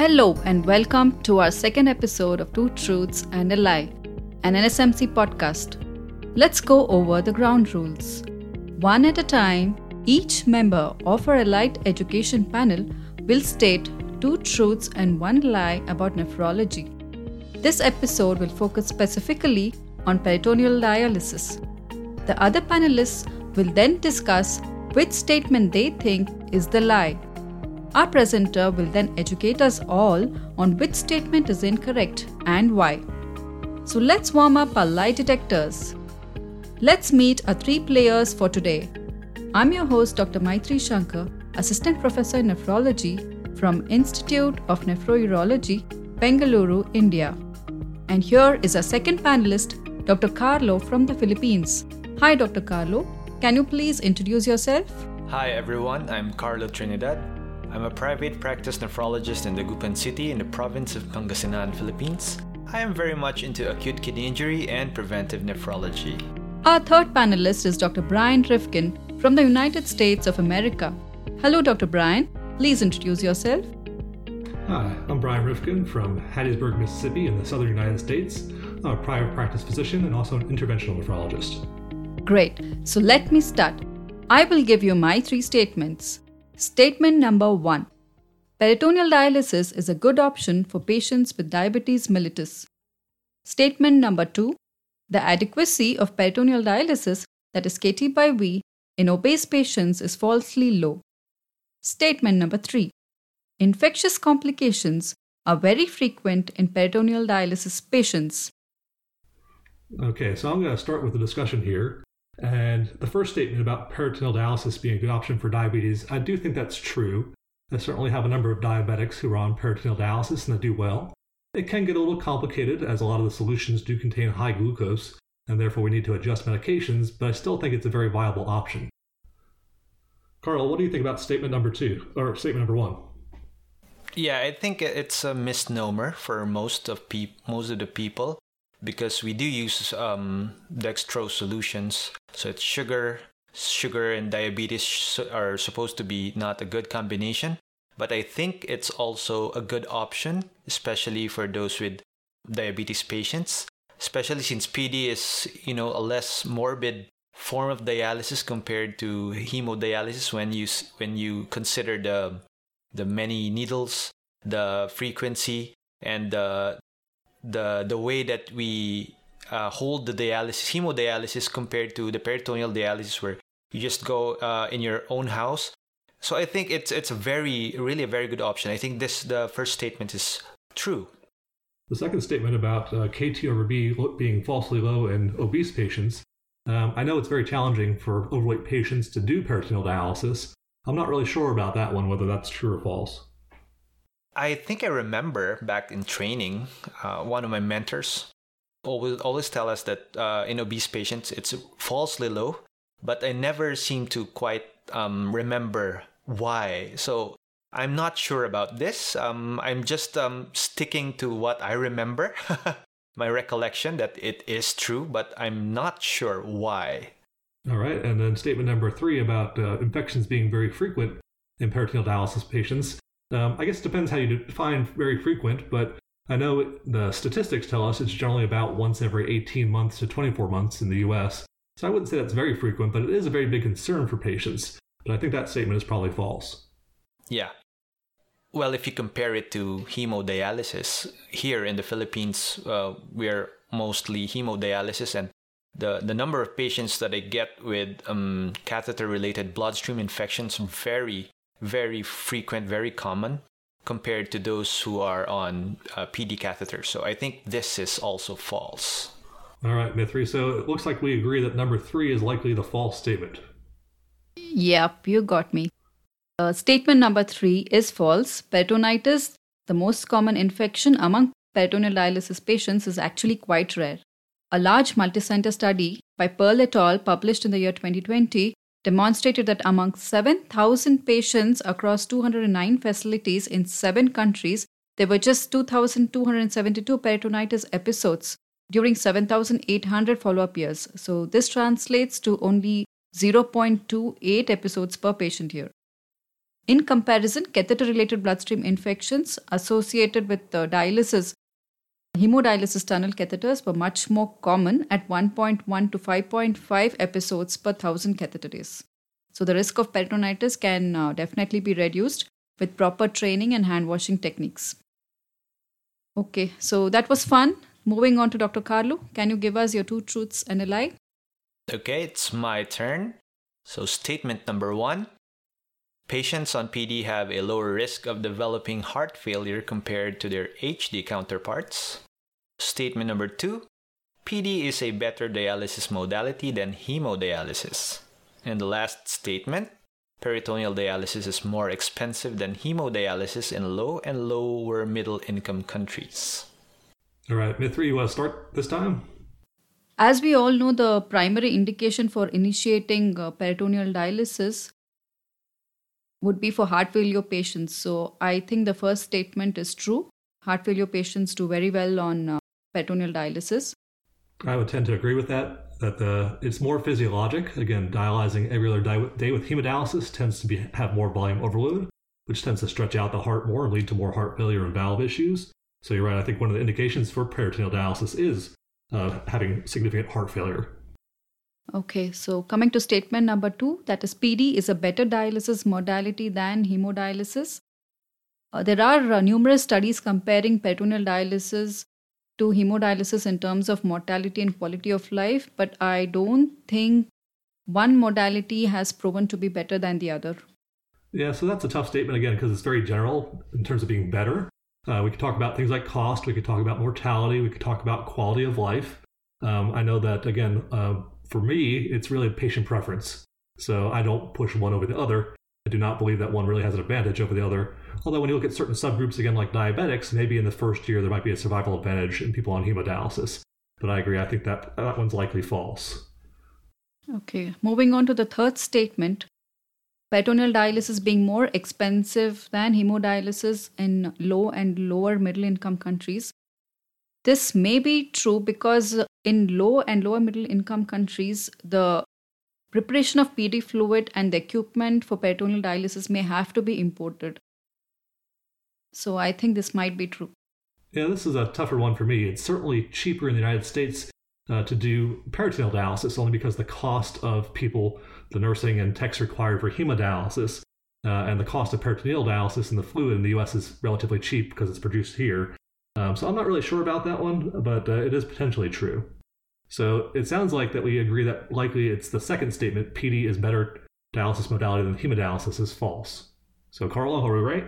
Hello, and welcome to our second episode of Two Truths and a Lie, an NSMC podcast. Let's go over the ground rules. One at a time, each member of our Allied Education panel will state two truths and one lie about nephrology. This episode will focus specifically on peritoneal dialysis. The other panelists will then discuss which statement they think is the lie. Our presenter will then educate us all on which statement is incorrect and why. So let's warm up our lie detectors. Let's meet our three players for today. I'm your host, Dr. Mythri Shankar, Assistant Professor in Nephrology from Institute of Nephrourology, Bengaluru, India. And here is our second panelist, Dr. Carlo from the Philippines. Hi, Dr. Carlo. Can you please introduce yourself? Hi everyone, I'm Carlo Trinidad. I'm a private practice nephrologist in the Dagupan City in the province of Pangasinan, Philippines. I am very much into acute kidney injury and preventive nephrology. Our third panelist is Dr. Brian Rifkin from the United States of America. Hello, Dr. Brian. Please introduce yourself. Hi, I'm Brian Rifkin from Hattiesburg, Mississippi, in the southern United States. I'm a private practice physician and also an interventional nephrologist. Great. So let me start. I will give you my three statements. Statement number one Peritoneal dialysis is a good option for patients with diabetes mellitus. Statement number two The adequacy of peritoneal dialysis, that is KT by V, in obese patients is falsely low. Statement number three Infectious complications are very frequent in peritoneal dialysis patients. Okay, so I'm going to start with the discussion here. And the first statement about peritoneal dialysis being a good option for diabetes, I do think that's true. I certainly have a number of diabetics who are on peritoneal dialysis and they do well. It can get a little complicated as a lot of the solutions do contain high glucose, and therefore we need to adjust medications, but I still think it's a very viable option. Carl, what do you think about statement number two, or statement number one? Yeah, I think it's a misnomer for most of most of the people because we do use um, dextrose solutions. So it's sugar. Sugar and diabetes are supposed to be not a good combination, but I think it's also a good option, especially for those with diabetes patients. Especially since PD is, you know, a less morbid form of dialysis compared to hemodialysis when you when you consider the the many needles, the frequency, and the the the way that we uh, hold the dialysis, hemodialysis, compared to the peritoneal dialysis, where you just go uh, in your own house. So I think it's it's a very really a very good option. I think this the first statement is true. The second statement about uh, KT over V being falsely low in obese patients, um, I know it's very challenging for overweight patients to do peritoneal dialysis. I'm not really sure about that one, whether that's true or false. I think I remember back in training, uh, one of my mentors always always tell us that uh, in obese patients it's falsely low, but I never seem to quite um, remember why. So I'm not sure about this. Um, I'm just um, sticking to what I remember, my recollection that it is true, but I'm not sure why. All right, and then statement number three about uh, infections being very frequent in peritoneal dialysis patients. Um, I guess it depends how you define very frequent, but I know the statistics tell us it's generally about once every 18 months to 24 months in the US. So I wouldn't say that's very frequent, but it is a very big concern for patients. But I think that statement is probably false. Yeah. Well, if you compare it to hemodialysis, here in the Philippines, uh, we're mostly hemodialysis, and the, the number of patients that I get with um, catheter related bloodstream infections very very frequent, very common compared to those who are on uh, PD catheters. So I think this is also false. All right, Mythri. So it looks like we agree that number three is likely the false statement. Yep, you got me. Uh, statement number three is false. Peritonitis, the most common infection among peritoneal dialysis patients, is actually quite rare. A large multicenter study by Perl et al., published in the year 2020, demonstrated that among 7,000 patients across 209 facilities in seven countries, there were just 2,272 peritonitis episodes during 7,800 follow up years. So, this translates to only 0.28 episodes per patient year. In comparison, catheter related bloodstream infections associated with uh, dialysis, hemodialysis tunnel catheters were much more common at 1.1 to 5.5 episodes per thousand catheter days. So, the risk of peritonitis can uh, definitely be reduced with proper training and hand washing techniques. Okay, so that was fun. Moving on to Dr. Carlo, can you give us your two truths and a lie? Okay, it's my turn. So, statement number one patients on PD have a lower risk of developing heart failure compared to their HD counterparts. Statement number two PD is a better dialysis modality than hemodialysis. And the last statement peritoneal dialysis is more expensive than hemodialysis in low and lower middle income countries. All right, Mythri, you want to start this time? As we all know, the primary indication for initiating uh, peritoneal dialysis would be for heart failure patients. So I think the first statement is true. Heart failure patients do very well on uh, peritoneal dialysis. I would tend to agree with that. That the it's more physiologic. Again, dialyzing every other day with hemodialysis tends to be have more volume overload, which tends to stretch out the heart more and lead to more heart failure and valve issues. So you're right. I think one of the indications for peritoneal dialysis is uh, having significant heart failure. Okay, so coming to statement number two, that is PD is a better dialysis modality than hemodialysis. Uh, there are uh, numerous studies comparing peritoneal dialysis to hemodialysis in terms of mortality and quality of life, but I don't think one modality has proven to be better than the other. Yeah, so that's a tough statement again because it's very general in terms of being better. Uh, we could talk about things like cost, we could talk about mortality, we could talk about quality of life. Um, I know that, again, uh, for me, it's really a patient preference. So I don't push one over the other. I do not believe that one really has an advantage over the other. Although when you look at certain subgroups, again, like diabetics, maybe in the first year there might be a survival advantage in people on hemodialysis. But I agree, I think that that one's likely false. Okay, moving on to the third statement. Peritoneal dialysis being more expensive than hemodialysis in low and lower middle income countries. This may be true because in low and lower middle income countries, the preparation of PD fluid and the equipment for peritoneal dialysis may have to be imported. So I think this might be true. Yeah, this is a tougher one for me. It's certainly cheaper in the United States uh, to do peritoneal dialysis only because the cost of people, the nursing and techs required for hemodialysis, uh, and the cost of peritoneal dialysis and the fluid in the US is relatively cheap because it's produced here. Um, so I'm not really sure about that one, but uh, it is potentially true. So it sounds like that we agree that likely it's the second statement, PD is better dialysis modality than hemodialysis, is false. So Carlo, are we right?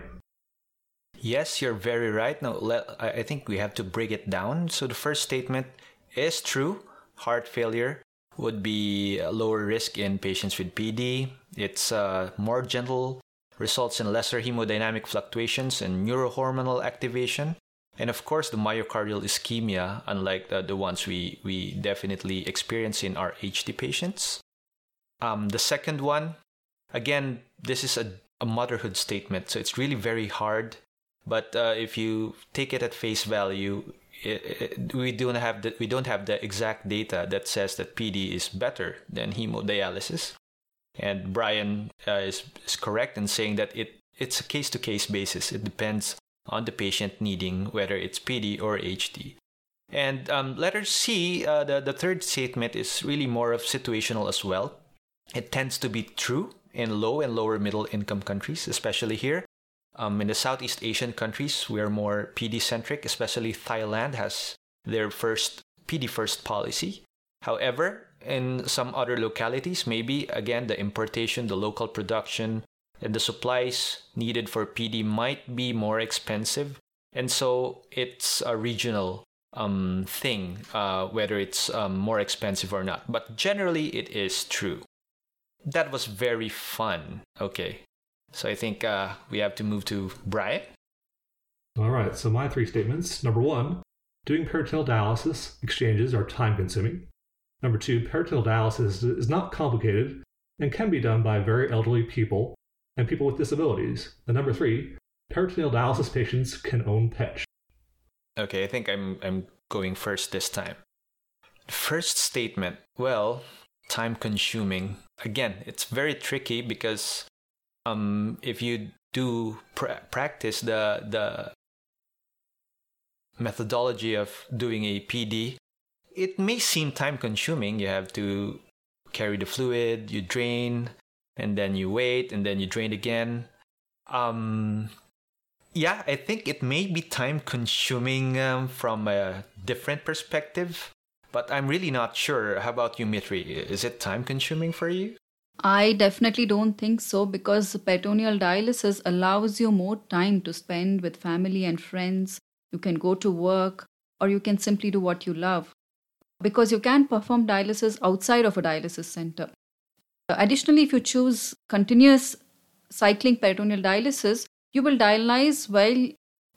Yes, you're very right. Now, let, I think we have to break it down. So the first statement is true. Heart failure would be lower risk in patients with PD. It's uh, more gentle, results in lesser hemodynamic fluctuations and neurohormonal activation. And of course, the myocardial ischemia, unlike the, the ones we, we definitely experience in our HD patients. Um, the second one, again, this is a, a motherhood statement. So it's really very hard but uh, if you take it at face value, it, it, we don't have the, we don't have the exact data that says that PD is better than hemodialysis. And Brian uh, is, is correct in saying that it it's a case to case basis. It depends on the patient needing whether it's PD or HD. And um, letter C, uh, the, the third statement is really more of situational as well. It tends to be true in low and lower middle income countries, especially here. Um, in the Southeast Asian countries, we are more PD centric, especially Thailand has their first PD first policy. However, in some other localities, maybe again the importation, the local production, the supplies needed for PD might be more expensive. And so it's a regional um, thing, uh, whether it's um, more expensive or not. But generally, it is true. That was very fun. Okay. So I think uh, we have to move to Brian. All right. So my three statements. Number one, doing peritoneal dialysis exchanges are time consuming. Number two, peritoneal dialysis is not complicated and can be done by very elderly people and people with disabilities. And number three, peritoneal dialysis patients can own PETCH. Okay, I think I'm I'm going first this time. First statement. Well, time consuming. Again, it's very tricky because um, if you do pra- practice the the methodology of doing a PD, it may seem time consuming. You have to carry the fluid, you drain, and then you wait, and then you drain again. Um, yeah, I think it may be time consuming um, from a different perspective, but I'm really not sure. How about you, Mythri? Is it time consuming for you? I definitely don't think so because peritoneal dialysis allows you more time to spend with family and friends. You can go to work or you can simply do what you love because you can perform dialysis outside of a dialysis center. Additionally, if you choose continuous cycling peritoneal dialysis, you will dialyze while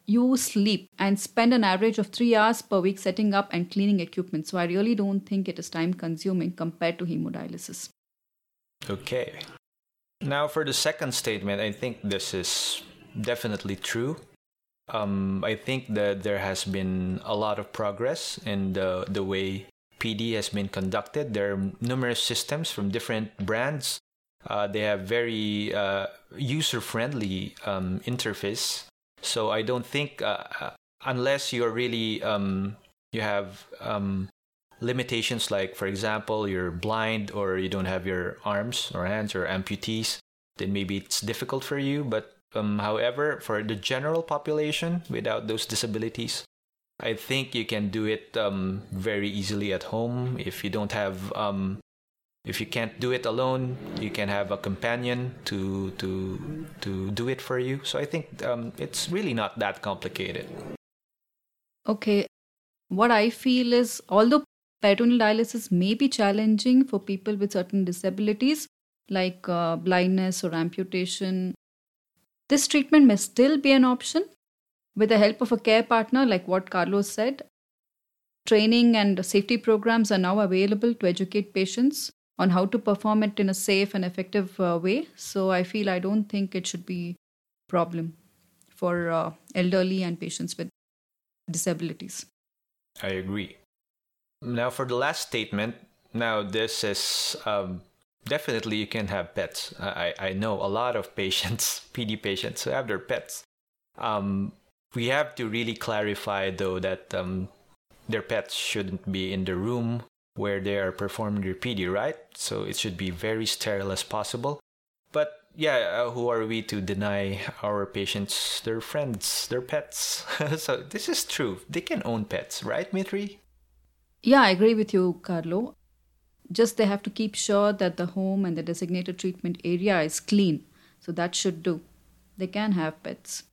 you sleep and spend an average of three hours per week setting up and cleaning equipment. So I really don't think it is time consuming compared to hemodialysis. Okay. Now, for the second statement, I think this is definitely true. Um, I think that there has been a lot of progress in the, the way PD has been conducted. There are numerous systems from different brands. Uh, they have very uh, user friendly um, interface. So I don't think, uh, uh unless you're really, um, you have um, limitations like for example you're blind or you don't have your arms or hands or amputees then maybe it's difficult for you but um, however for the general population without those disabilities i think you can do it um, very easily at home. If you don't have um, if you can't do it alone you can have a companion to to to do it for you. So i think um, it's really not that complicated. Okay. What i feel is although Peritoneal dialysis may be challenging for people with certain disabilities like uh, blindness or amputation. This treatment may still be an option with the help of a care partner, like what Carlos said. Training and safety programs are now available to educate patients on how to perform it in a safe and effective uh, way. So I feel I don't think it should be a problem for uh, elderly and patients with disabilities. I agree. Now, for the last statement, now this is um, definitely you can have pets. I, I know a lot of patients, PD patients, who have their pets. Um, we have to really clarify though that um, their pets shouldn't be in the room where they are performing their PD, right? So it should be very sterile as possible. But yeah, uh, who are we to deny our patients their friends, their pets? so this is true. They can own pets, right, Mythri? Yeah, I agree with you, Carlo. Just they have to keep sure that the home and the designated treatment area is clean. So that should do. They can have pets.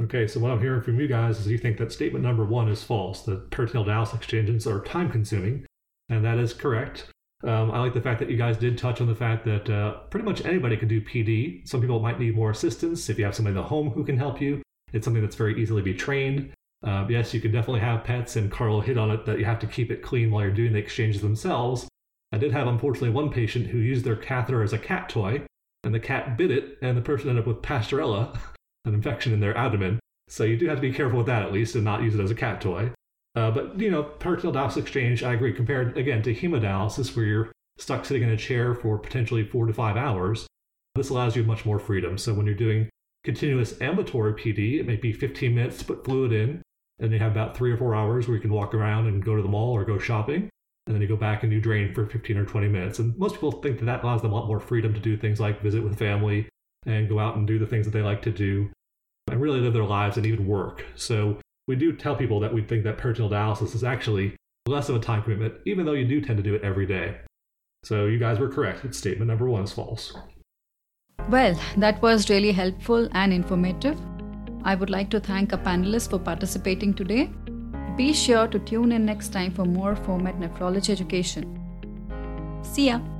Okay, so what I'm hearing from you guys is you think that statement number one is false, that peritoneal dialysis exchanges are time consuming, and that is correct. Um, I like the fact that you guys did touch on the fact that uh, pretty much anybody can do PD. Some people might need more assistance. If you have somebody in the home who can help you, it's something that's very easily be trained. Uh, yes, you can definitely have pets, and Carl hit on it that you have to keep it clean while you're doing the exchanges themselves. I did have, unfortunately, one patient who used their catheter as a cat toy, and the cat bit it, and the person ended up with Pasteurella, an infection in their abdomen. So you do have to be careful with that at least, and not use it as a cat toy. Uh, but you know, peritoneal dialysis exchange, I agree. Compared again to hemodialysis, where you're stuck sitting in a chair for potentially four to five hours, this allows you much more freedom. So when you're doing continuous ambulatory PD, it may be 15 minutes to put fluid in, and you have about three or four hours where you can walk around and go to the mall or go shopping. And then you go back and you drain for 15 or 20 minutes. And most people think that that allows them a lot more freedom to do things like visit with family and go out and do the things that they like to do and really live their lives and even work. So we do tell people that we think that peritoneal dialysis is actually less of a time commitment, even though you do tend to do it every day. So you guys were correct. Statement number one is false. Well, that was really helpful and informative. I would like to thank our panelists for participating today. Be sure to tune in next time for more format nephrology education. See ya!